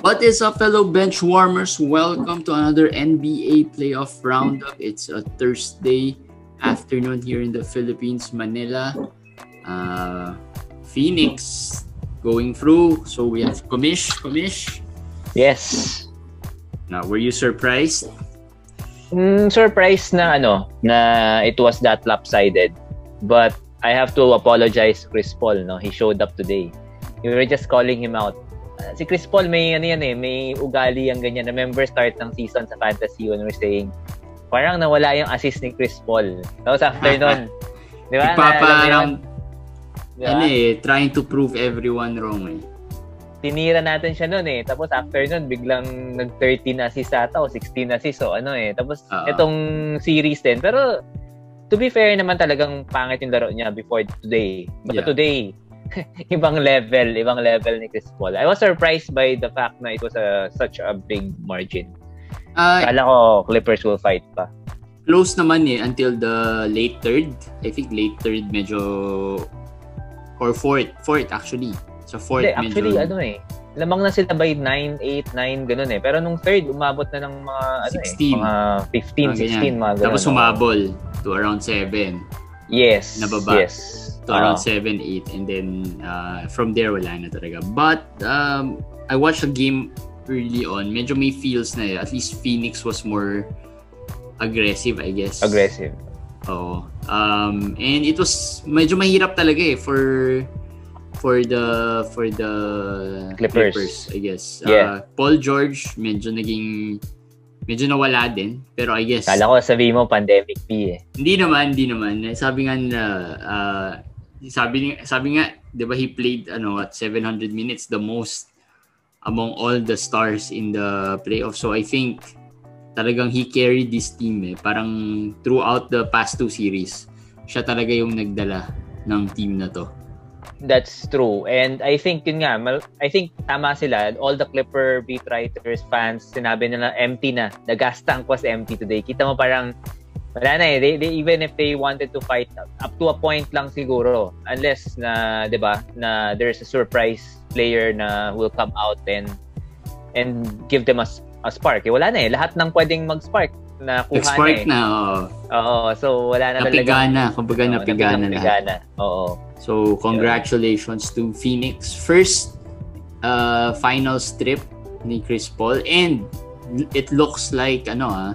What is up, fellow bench warmers? Welcome to another NBA playoff roundup. It's a Thursday afternoon here in the Philippines, Manila. Uh, Phoenix going through. So we have Komish. Komish. Yes. Now, were you surprised? Mm, surprised na ano, na it was that lopsided. But I have to apologize Chris Paul, no? He showed up today. We were just calling him out si Chris Paul may ano yan eh, may ugali ang ganyan. Remember start ng season sa fantasy when we're saying parang nawala yung assist ni Chris Paul. Tapos after nun, di ba? Ipaparang, diba? ano eh, trying to prove everyone wrong eh. Tinira natin siya noon eh. Tapos after nun, biglang nag-13 assist ata o 16 assist o ano eh. Tapos uh-huh. itong series din. Pero to be fair naman talagang pangit yung laro niya before today. But yeah. today, ibang level, ibang level ni Chris Paul. I was surprised by the fact na it was a such a big margin. Uh, Kala ko Clippers will fight pa. Close naman eh until the late third. I think late third medyo or fourth, fourth actually. So fourth Hindi, actually medyo... ano eh. Lamang na sila by 9, 8, 9, ganun eh. Pero nung third, umabot na ng mga, ano 16. eh, mga 15, ah, 16, mga ganun. Tapos umabol to around 7. Yes. Nababa. Yes to around 7, 8 and then uh, from there wala na talaga. But um, I watched the game early on. Medyo may feels na eh. At least Phoenix was more aggressive, I guess. Aggressive. Oh. Um, and it was medyo mahirap talaga eh for for the for the Clippers, Clippers I guess. Yeah. Uh, Paul George medyo naging medyo nawala din. Pero I guess... Kala ko sabi mo pandemic P eh. Hindi naman, hindi naman. Sabi nga na, uh, sabi sabi nga, 'di ba he played ano at 700 minutes the most among all the stars in the playoffs. So I think talagang he carried this team eh. Parang throughout the past two series, siya talaga yung nagdala ng team na to. That's true. And I think yun nga, I think tama sila. All the Clipper beat writers, fans, sinabi nila empty na. The gas tank was empty today. Kita mo parang wala na eh. They, they, even if they wanted to fight up to a point lang siguro. Unless na, di ba, na there's a surprise player na will come out and and give them a, a spark. Eh, wala na eh. Lahat ng pwedeng mag-spark na kuha Nag-spark na, eh. na oo. Oo, so wala na talaga. Napigana, kumbaga oo, napigana, napigana na. Oo. So, congratulations yeah. to Phoenix. First uh, final strip ni Chris Paul and it looks like ano ah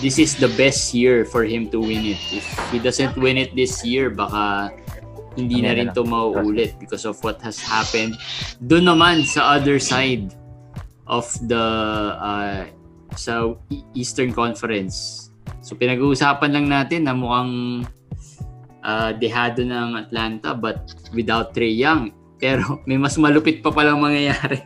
this is the best year for him to win it. If he doesn't win it this year, baka hindi na rin to mauulit because of what has happened. Doon naman sa other side of the uh, sa Eastern Conference. So pinag-uusapan lang natin na mukhang uh, dehado ng Atlanta but without Trey Young. Pero may mas malupit pa palang mangyayari.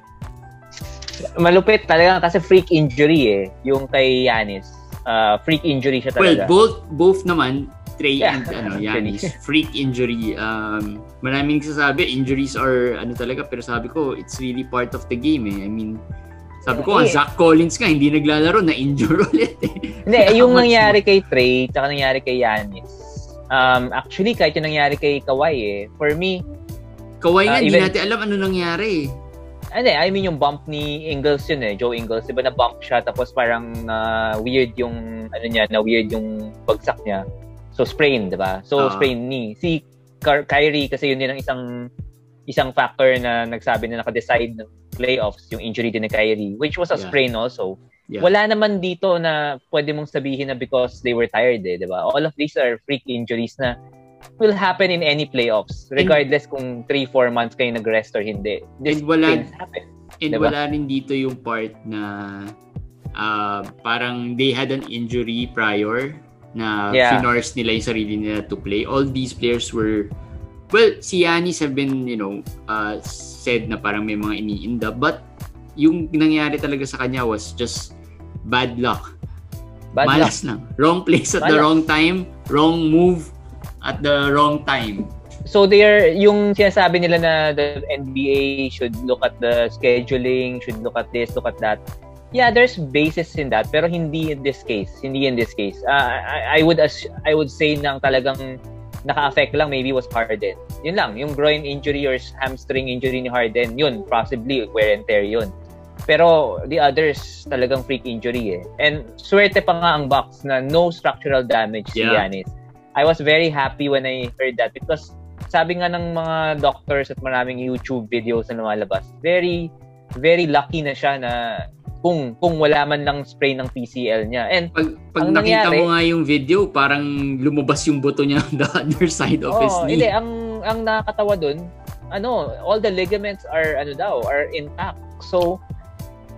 Malupit talaga kasi freak injury eh, yung kay Yanis uh, freak injury siya talaga. Well, both both naman Trey yeah. and ano, Yanis, freak injury. Um, maraming sasabi, injuries are ano talaga, pero sabi ko, it's really part of the game eh. I mean, sabi ko, ang Zach Collins ka, hindi naglalaro, na-injure ulit eh. Hindi, yung nangyari kay Trey, tsaka nangyari kay Yanis, um, actually, kahit yung nangyari kay Kawhi eh, for me, Kawhi nga, uh, hindi natin alam ano nangyari eh. Ano I mean yung bump ni Ingles yun eh, Joe Ingles. Diba na bump siya tapos parang uh, weird yung, ano niya, na weird yung bagsak niya. So sprain, diba? So uh-huh. sprain ni. Si Ky- Kyrie kasi yun din ang isang isang factor na nagsabi na naka-decide ng playoffs yung injury din ni Kyrie which was a yeah. sprain also. Yeah. Wala naman dito na pwede mong sabihin na because they were tired eh, 'di ba? All of these are freak injuries na will happen in any playoffs regardless and, kung 3-4 months kayo nag-rest or hindi. This and wala, happen. And diba? wala rin dito yung part na uh, parang they had an injury prior na yeah. finors nila yung sarili nila to play. All these players were well, si Yanis have been, you know, uh, said na parang may mga iniinda but yung nangyari talaga sa kanya was just bad luck. Bad Malas luck. lang. Wrong place at Bad the luck. wrong time, wrong move, at the wrong time. So they're yung sinasabi nila na the NBA should look at the scheduling, should look at this, look at that. yeah, there's basis in that, pero hindi in this case. Hindi in this case. Uh, I, I would as I would say nang talagang naka-affect lang maybe was Harden. Yun lang, yung groin injury or hamstring injury ni Harden, yun, possibly wear and tear yun. Pero the others, talagang freak injury eh. And swerte pa nga ang box na no structural damage yeah. si Giannis. I was very happy when I heard that because sabi nga ng mga doctors at maraming YouTube videos na lumalabas, very, very lucky na siya na kung kung wala man lang spray ng PCL niya. And pag, pag nakita nangyari, mo nga yung video, parang lumabas yung buto niya on the other side of oh, his knee. Hindi, ang ang nakakatawa doon, ano, all the ligaments are ano daw, are intact. So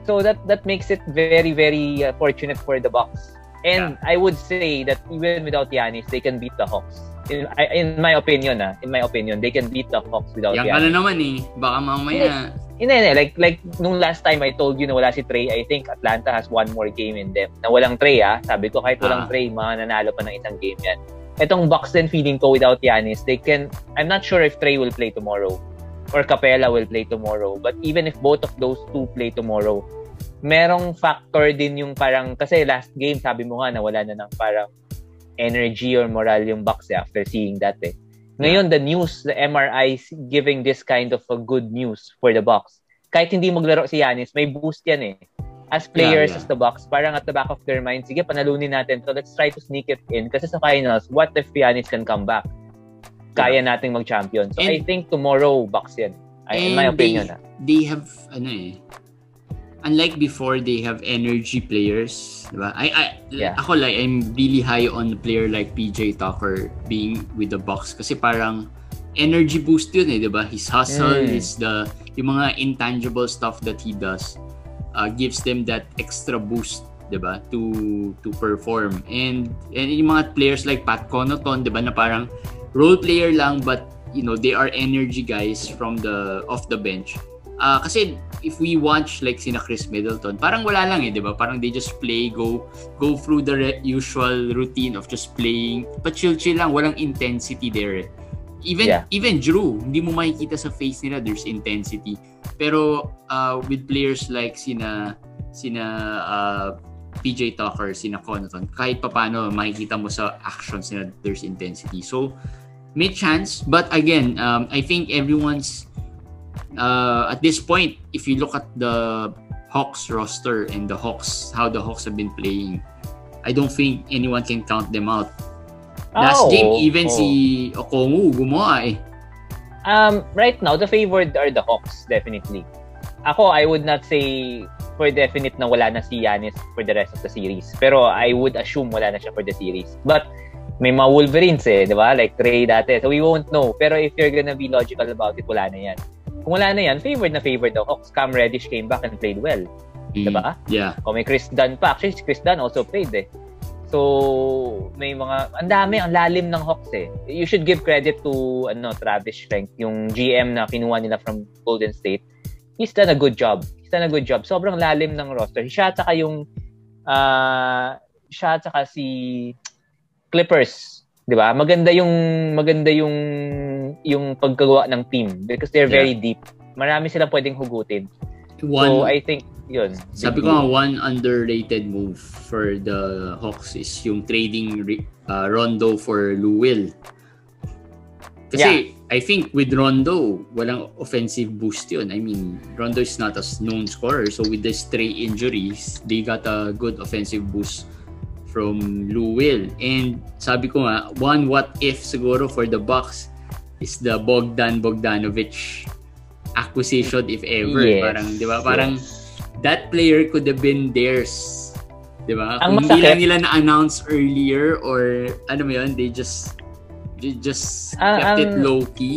so that that makes it very very uh, fortunate for the Bucks. And yeah. I would say that even without Giannis, they can beat the Hawks. In, in my opinion, ah, in my opinion, they can beat the Hawks without Yang Giannis. Yan naman eh. Baka mamaya hindi, hindi. Like, like, nung last time I told you na wala si Trey, I think Atlanta has one more game in them. Na walang Trey, ah. Sabi ko, kahit walang ah. Trey, mga nanalo pa ng isang game yan. Itong Bucks din feeling ko without Giannis, they can, I'm not sure if Trey will play tomorrow or Capella will play tomorrow. But even if both of those two play tomorrow, merong factor din yung parang, kasi last game, sabi mo nga na wala na ng parang energy or moral yung Bucks eh, after seeing that eh. Ngayon, the news, the MRI giving this kind of a good news for the Bucks. Kahit hindi maglaro si Yanis, may boost yan eh. As players, yeah, yeah. as the Bucks, parang at the back of their mind, sige, panalunin natin. So let's try to sneak it in. Kasi sa finals, what if Yanis can come back? Kaya nating mag-champion. So and, I think tomorrow, Bucks yan. I, in my opinion. They, ah. they have, ano eh, unlike before they have energy players, diba? I, I yeah. ako like I'm really high on a player like PJ Tucker being with the Bucks kasi parang energy boost yun eh, diba? His hustle, mm. his the yung mga intangible stuff that he does uh, gives them that extra boost, diba? To to perform. And and yung mga players like Pat Connaughton, diba, na parang role player lang but you know, they are energy guys from the off the bench Uh, kasi if we watch like sina Chris Middleton, parang wala lang eh, 'di ba? Parang they just play, go go through the re- usual routine of just playing, but chill chill lang, walang intensity there. Eh. Even yeah. even Drew, hindi mo makikita sa face nila there's intensity. Pero uh, with players like sina sina uh, PJ Tucker, sina Connaughton, kahit papaano makikita mo sa actions nila there's intensity. So may chance, but again, um, I think everyone's uh, at this point, if you look at the Hawks roster and the Hawks, how the Hawks have been playing, I don't think anyone can count them out. Last oh, game, even oh. si Okongu gumawa eh. Um, right now, the favored are the Hawks, definitely. Ako, I would not say for definite na wala na si Giannis for the rest of the series. Pero I would assume wala na siya for the series. But may mga Wolverines eh, di ba? Like Trey dati. So we won't know. Pero if you're gonna be logical about it, wala na yan. Kung wala na yan, favored na favored daw. Hawks Cam Reddish came back and played well. Mm, diba? Yeah. O may Chris Dunn pa. Actually, Chris Dunn also played eh. So, may mga, ang dami, ang lalim ng Hawks eh. You should give credit to, ano, Travis Schlenk, yung GM na kinuha nila from Golden State. He's done a good job. He's done a good job. Sobrang lalim ng roster. Siya at saka yung, uh, siya at saka si Clippers, 'di ba? Maganda yung maganda yung yung pagkagawa ng team because they're very yeah. deep. Marami silang pwedeng hugutin. One, so I think yun. Sabi ko nga one underrated move for the Hawks is yung trading uh, Rondo for Lou Will. Kasi yeah. I think with Rondo, walang offensive boost yun. I mean, Rondo is not a known scorer. So with the stray injuries, they got a good offensive boost from Lou Will. And sabi ko nga, one what if siguro for the Bucks is the Bogdan Bogdanovic acquisition if ever. Yes. Parang, di ba? Parang yes. that player could have been theirs. Di ba? Kung hindi lang nila na-announce earlier or ano mo yun, they just they just ang, kept ang, it low-key.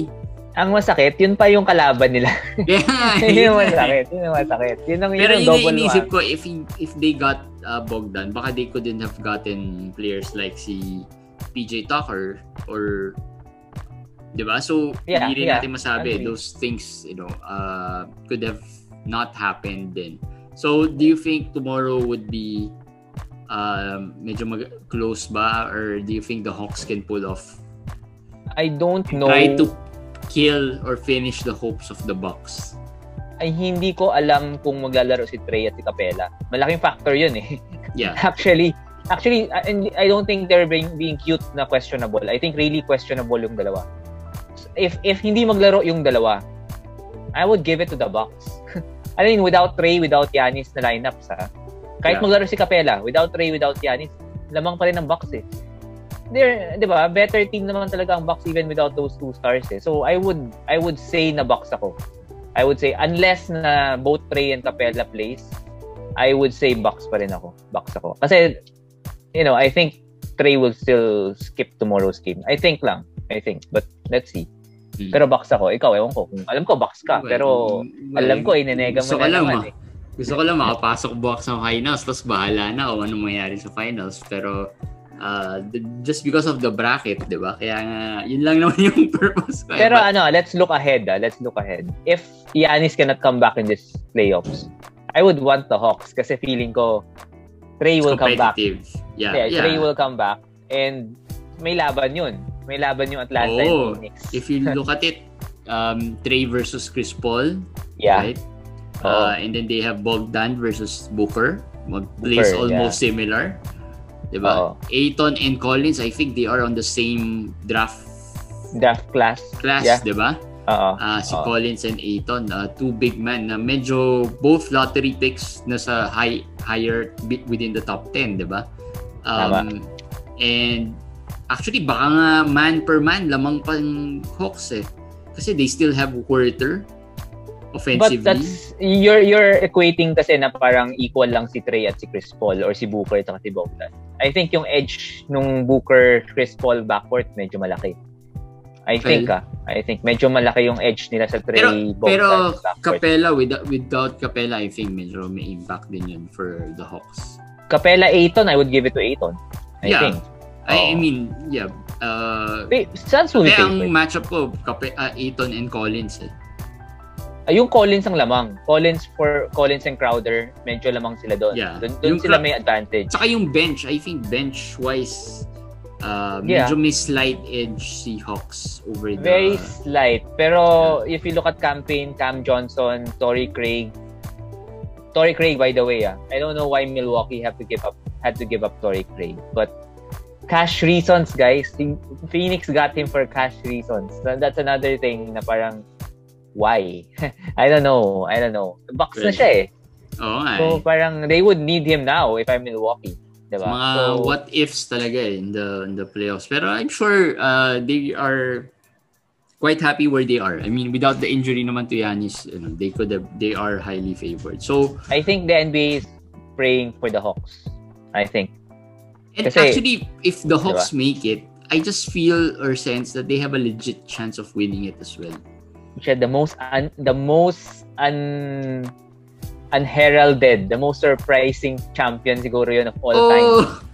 Ang masakit, yun pa yung kalaban nila. Yeah. yun yung masakit. Yun yung masakit. Yun ang, Pero yun yung double inisip ko, if if they got uh, Bogdan, baka they couldn't have gotten players like si PJ Tucker or 'di ba? So yeah, hindi rin yeah. natin masabi those things, you know, uh, could have not happened then. So do you think tomorrow would be um, medyo mag- close ba or do you think the Hawks can pull off? I don't know. Try to kill or finish the hopes of the Bucks. ay hindi ko alam kung maglalaro si Trey at si Capella. Malaking factor 'yun eh. Yeah. actually, actually I don't think they're being, being cute na questionable. I think really questionable yung dalawa. If if hindi maglaro yung dalawa, I would give it to the Bucks. I mean, without Trey, without Yanis na lineups ha. Kahit yeah. maglaro si Capella, without Trey, without Yanis, lamang pa rin ng Bucks eh they're, 'di ba? Better team naman talaga ang Bucks even without those two stars eh. So I would I would say na Bucks ako. I would say unless na both Trey and Capella plays, I would say Bucks pa rin ako. Bucks ako. Kasi you know, I think Trey will still skip tomorrow's game. I think lang. I think. But let's see. Hmm. Pero Bucks ako. Ikaw, ewan ko. Alam ko, Bucks ka. Pero alam ko, inenega mo na naman eh. Gusto ko lang makapasok Bucks ng finals tapos bahala na o anong mangyari sa finals. Pero uh, just because of the bracket, 'di ba? Kaya nga yun lang naman yung purpose ko. Pero But, ano, let's look ahead. Ah. Let's look ahead. If Giannis cannot come back in this playoffs, I would want the Hawks kasi feeling ko Trey will come back. Yeah, yeah, yeah. Trey will come back and may laban yun. May laban yung Atlanta oh, and Phoenix. If you look at it, um, Trey versus Chris Paul. Yeah. Right? Oh. Uh, and then they have Bogdan versus Booker. Plays almost yeah. similar. Diba? Oo. Aiton and Collins, I think they are on the same draft draft class. Class, yeah. 'di ba? Oo. Uh, si Oo. Collins and Aiton, uh, two big men na medyo both lottery picks na sa high higher bit within the top 10, 'di ba? Um, Tama. and actually baka nga man per man lamang pang Hawks eh. Kasi they still have Werther, offensively. But that's, you're, you're equating kasi na parang equal lang si Trey at si Chris Paul or si Booker at si Bogdan. I think yung edge nung Booker, Chris Paul backcourt medyo malaki. I think well, ah. I think medyo malaki yung edge nila sa Trey pero, Bogdan. Pero Capella, without, without Capella, I think medyo may impact din yun for the Hawks. Capella, Aiton, I would give it to Aiton. I yeah. think. I, I mean, yeah. Uh, Wait, Suns will be ang matchup ko, Cape, uh, Aiton and Collins eh. Uh, yung Collins ang lamang. Collins for Collins and Crowder, medyo lamang sila doon. Yeah. Doon, doon sila may advantage. Saka yung bench, I think bench-wise, uh, medyo yeah. may slight edge si Hawks over the... Very slight. Pero yeah. if you look at campaign, Cam Johnson, Torrey Craig, Torrey Craig, by the way, ah, I don't know why Milwaukee have to give up had to give up Torrey Craig, but cash reasons, guys. Phoenix got him for cash reasons. That's another thing na parang why? I don't know. I don't know. Box really? na siya eh. Oo nga. So eh. parang they would need him now if I'm Milwaukee. Diba? Mga so, what ifs talaga eh in the in the playoffs. Pero I'm sure uh, they are quite happy where they are. I mean, without the injury naman to Giannis, you know, they could have, they are highly favored. So I think the NBA is praying for the Hawks. I think. And Kasi, actually, if the Hawks diba? make it, I just feel or sense that they have a legit chance of winning it as well siya the most un, the most un unheralded, the most surprising champion siguro yun of all oh. time.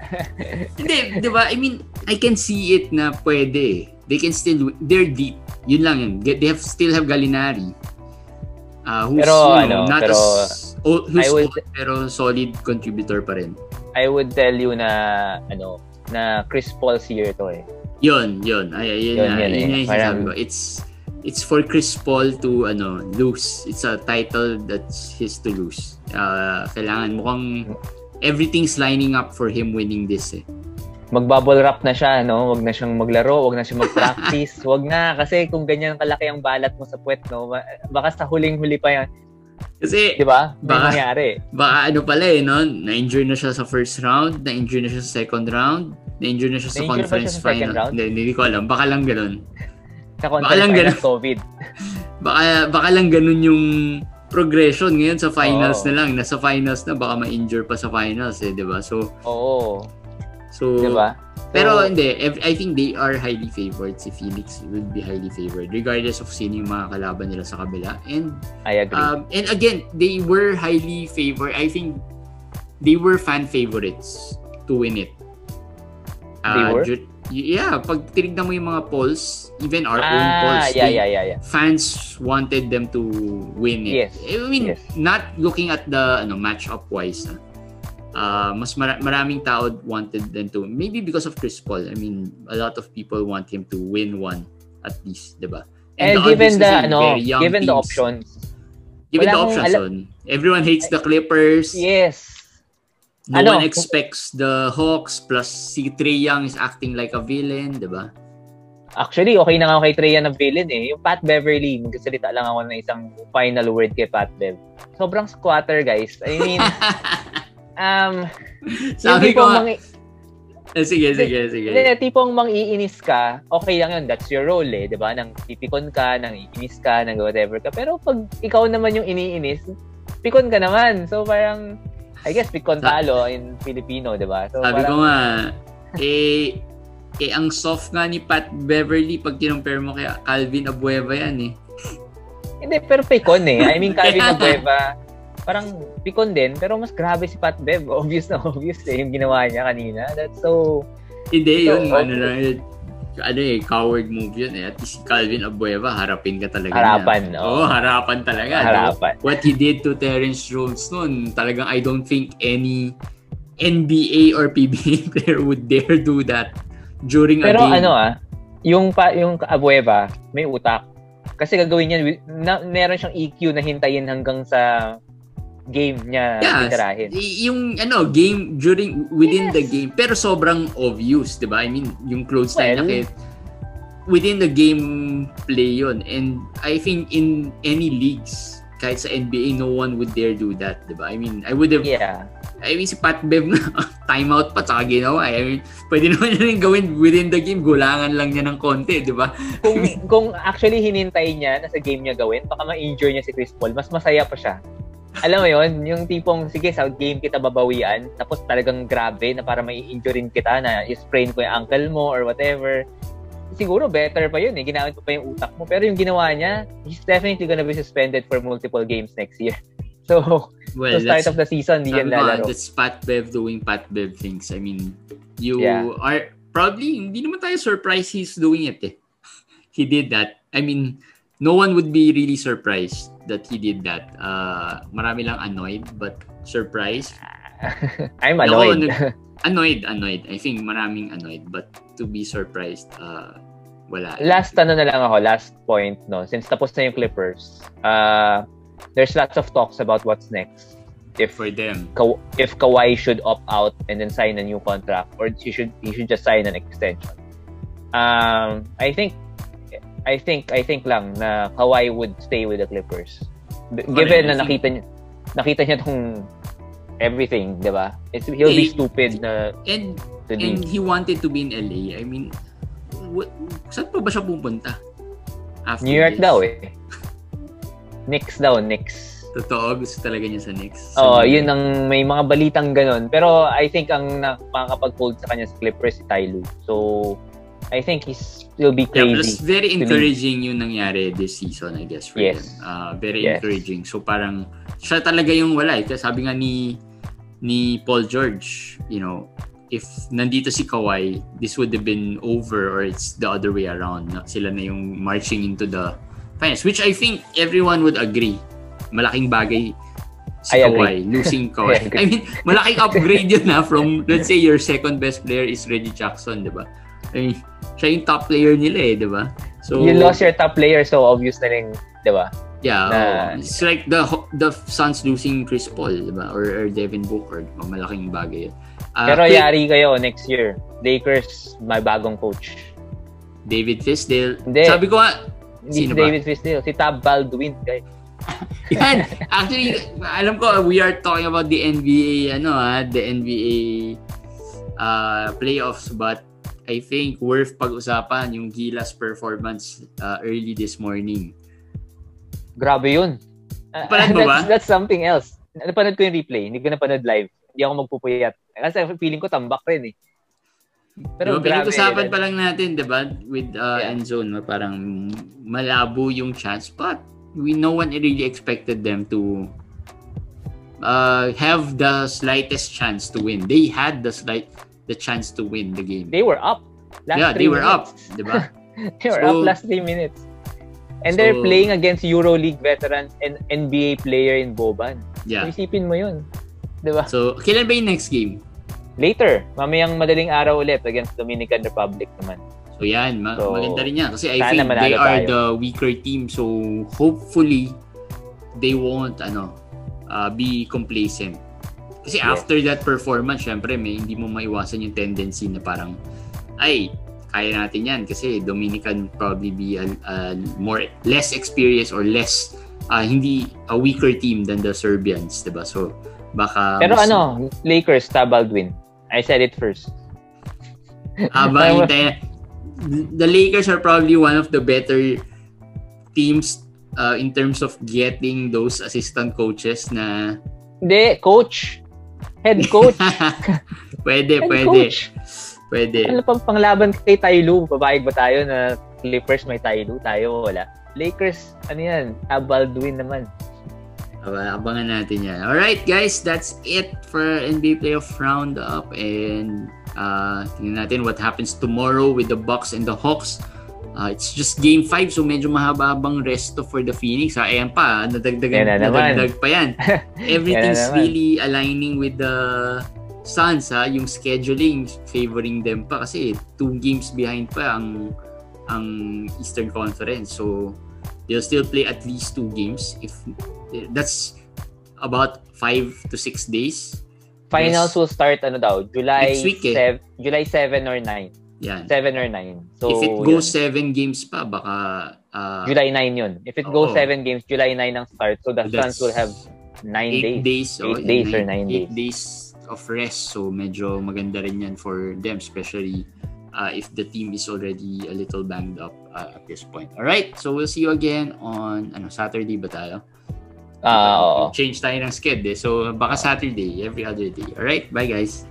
Hindi, 'di ba? I mean, I can see it na pwede. They can still they're deep. Yun lang yun. They have still have Gallinari. Uh, who's pero, you know, ano, not pero, as oh, who's would, old, pero solid contributor pa rin. I would tell you na ano na Chris Paul's year to eh. Yun, yun. Ay, yun, yun, na, yun, yun, yun, yun, ko. It's it's for Chris Paul to ano lose. It's a title that's his to lose. Uh, kailangan mukhang everything's lining up for him winning this eh. Magbubble wrap na siya, no? Wag na siyang maglaro, wag na siyang mag-practice. wag na kasi kung ganyan kalaki ang balat mo sa puwet, no? Baka sa huling-huli pa yan. Kasi, di ba? Baka, nangyari. Baka ano pala eh, no? Na-injure na siya sa first round, na-injure na siya sa second round, na-injure na siya sa na conference siya sa final. Hindi, hindi ko alam. Baka lang ganun. Sa baka lang ganun, COVID. baka, baka lang ganun yung progression ngayon sa finals oh. na lang. Nasa finals na, baka ma-injure pa sa finals eh, di ba? So, Oo. So, di ba? Pero hindi, I think they are highly favored. Si Phoenix will be highly favored regardless of sino yung mga kalaban nila sa kabila. And I agree. Um, and again, they were highly favored. I think they were fan favorites to win it. Uh, they were? yeah, pag tinignan mo yung mga polls, even our ah, own polls, yeah, yeah, yeah, yeah. fans wanted them to win it. Yes. I mean, yes. not looking at the ano match-up wise. Ha? Uh, mas mar- maraming tao wanted them to, maybe because of Chris Paul. I mean, a lot of people want him to win one at least, di ba? And, And the given the, ano, given teams, the options, Given the options ala- on. Everyone hates the Clippers. Yes. No Ano? one expects the Hawks plus si Trey Young is acting like a villain, di ba? Actually, okay na nga kay Treya na villain eh. Yung Pat Beverly, magsasalita lang ako ng isang final word kay Pat Bev. Sobrang squatter, guys. I mean, um, Sabi ko tipong nga, mang- Eh, sige, sige, sige. Hindi, tipong mang-iinis ka, okay lang yun, that's your role eh, di ba? Nang pipikon ka, nang iinis ka, nang whatever ka. Pero pag ikaw naman yung iniinis, pikon ka naman. So parang, I guess, pikon talo in Filipino, di ba? So Sabi parang, ko nga, eh, eh, ang soft nga ni Pat Beverly pag kinumpare mo kay Calvin Abueva yan eh. Hindi, pero pikon eh. I mean, Calvin. Abueva, parang pikon din, pero mas grabe si Pat Bev. Obvious na obvious eh, yung ginawa niya kanina. That's so... Hindi, yun, So, ano na yun. Ano eh, coward move yun eh. At si Calvin Abueva, harapin ka talaga Harapan, niya. oo. Oo, harapan talaga. no? Harapan. What he did to Terrence Jones noon, talagang I don't think any NBA or PBA player would dare do that during Pero a game. ano ah, yung pa yung Abueva, may utak. Kasi gagawin niya, na, meron siyang EQ na hintayin hanggang sa game niya Yes. titirahin. Yung ano, game during within the game pero sobrang obvious, 'di ba? I mean, yung close line Well- niya kay- within the game play yun. And I think in any leagues, kahit sa NBA, no one would dare do that, 'di ba? I mean, I would have Yeah. I mean, si Pat Bev na timeout pa tsaka ginawa. I mean, pwede naman niya rin gawin within the game. Gulangan lang niya ng konti, di ba? Kung kung actually hinintay niya na sa game niya gawin, baka ma-injure niya si Chris Paul, mas masaya pa siya. Alam mo yon yung tipong, sige, sa game kita babawian, tapos talagang grabe na para may injurein kita na sprain ko yung ankle mo or whatever. Siguro better pa yun eh, ginamit mo pa yung utak mo. Pero yung ginawa niya, he's definitely gonna be suspended for multiple games next year. So, Well, so start of the season, di yan nga, lalaro. that's Pat Bev doing Pat Bev things. I mean, you Yeah. are probably, hindi naman tayo surprised he's doing it eh. He did that. I mean, no one would be really surprised that he did that. Uh, marami lang annoyed, but surprised. I'm Ako, annoyed. nag- annoyed, annoyed. I think maraming annoyed, but to be surprised, uh, wala. last ano na lang ako, last point, no, since tapos na yung Clippers, uh, there's lots of talks about what's next. If for them. Ka- if Kawhi should opt out and then sign a new contract, or he should he should just sign an extension. Um, I think, I think, I think lang na Kawhi would stay with the Clippers. B- Ako Given na nakita niya, nakita niya tong everything, di ba? It's, he'll be Eh, stupid na And to and he wanted to be in LA. I mean, what, saan pa ba siya pupunta? After New York this? daw eh. Knicks daw, Knicks. Totoo, gusto talaga niya sa Knicks. Oo, So, yun ang may mga balitang ganun. Pero I think ang makakapag-hold sa kanya sa Clippers si Ty Lue. So, I think he's will be Yeah, plus crazy. very encouraging yung nangyari this season, I guess, for Yes. him. Uh, very Yes. encouraging. So parang, siya talaga yung wala. Eh. Kasi sabi nga ni, ni Paul George, you know, if nandito si Kawhi, this would have been over or it's the other way around. Na sila na yung marching into the finals. Which I think everyone would agree. Malaking bagay si I Kawhi. agree. Losing I Kawhi. agree. I, mean, malaking upgrade yun na from, let's say, your second best player is Reggie Jackson, di ba? Mean, siya yung top player nila eh, di ba? So, you lost your top player, so obvious na rin, di ba? Yeah, na- it's like the the Suns losing Chris Paul, di ba? Or, or Devin Booker, di ba? malaking bagay yun. Ah, Pero yari kayo next year. Lakers, may bagong coach. David Fisdale. Hindi. Sabi ko nga, Hindi Sino ba? David Fisdale, si Tab Baldwin. Guys. yan. Actually, alam ko, we are talking about the NBA, ano ha, the NBA uh, playoffs, but I think worth pag-usapan yung Gilas performance uh, early this morning. Grabe yun. Ah, Napanood mo ba? that's, that's something else. Napanood ko yung replay. Hindi ko napanood live. Hindi ako magpupuyat. Kasi feeling ko tambak rin eh. Pero grabe. pinag-usapan pa lang natin, 'di ba? With uh, Yeah. Endzone, no? parang malabo yung chance, but we no one really expected them to uh, have the slightest chance to win. They had the slight the chance to win the game. They were up. Last yeah, they were up, minutes. 'di ba? They were So- up last three minutes. And they're So- playing against EuroLeague veterans and NBA player in Boban. Yeah. So, isipin mo yun. Di ba? So, kailan ba yung next game? Later, mamayang madaling araw ulit against Dominican Republic naman. So yan, ma- So, maganda rin yan. Kasi I think they are tayo. the weaker team. So hopefully, they won't ano uh, be complacent. Kasi Yeah. after that performance, syempre may hindi mo maiwasan yung tendency na parang ay kaya natin yan kasi Dominican probably be a, a more less experienced or less uh, hindi a weaker team than the Serbians, 'di ba? So baka Pero mas- ano, Lakers, Tabald win. I said it first. Habang hintay, the Lakers are probably one of the better teams uh, in terms of getting those assistant coaches na Hindi, coach. Head coach. pwede, Head pwede. coach. Pwede. Ano pang panglaban kay Tyloo? Babayag ba tayo na Clippers may Tyloo? Tayo wala. Lakers, ano yan? Tabald win naman. Aba- Abangan natin yan. Alright guys, that's it for NBA Playoff Roundup and uh, tingnan natin what happens tomorrow with the Bucks and the Hawks. Uh, it's just game 5 so medyo mahaba-habang resto for the Phoenix. Ha? Ayan pa, nadagdagan, Yan na nadagdag pa yan. Everything's na really aligning with the Suns ha, yung scheduling favoring them pa kasi two games behind pa ang ang Eastern Conference. So they'll still play at least two games if that's about five to six days. Finals Yes. will start ano daw, July Next week, eh. sev- July 7 or 9. Yan. 7 or 9. So if it goes yun. seven games pa, baka uh, July 9 yun. If it goes Oo. 7 games, July 9 ang start. So the Suns will have 9 eight days. days. oh, Eight days or nine- nine eight days of rest. So medyo maganda rin yan for them, especially uh, if the team is already a little banged up uh, at this point. All right, so we'll see you again on ano Saturday ba tayo? Ah, oo. Change tayo ng sked eh. So baka Saturday, every other day. All right, bye guys.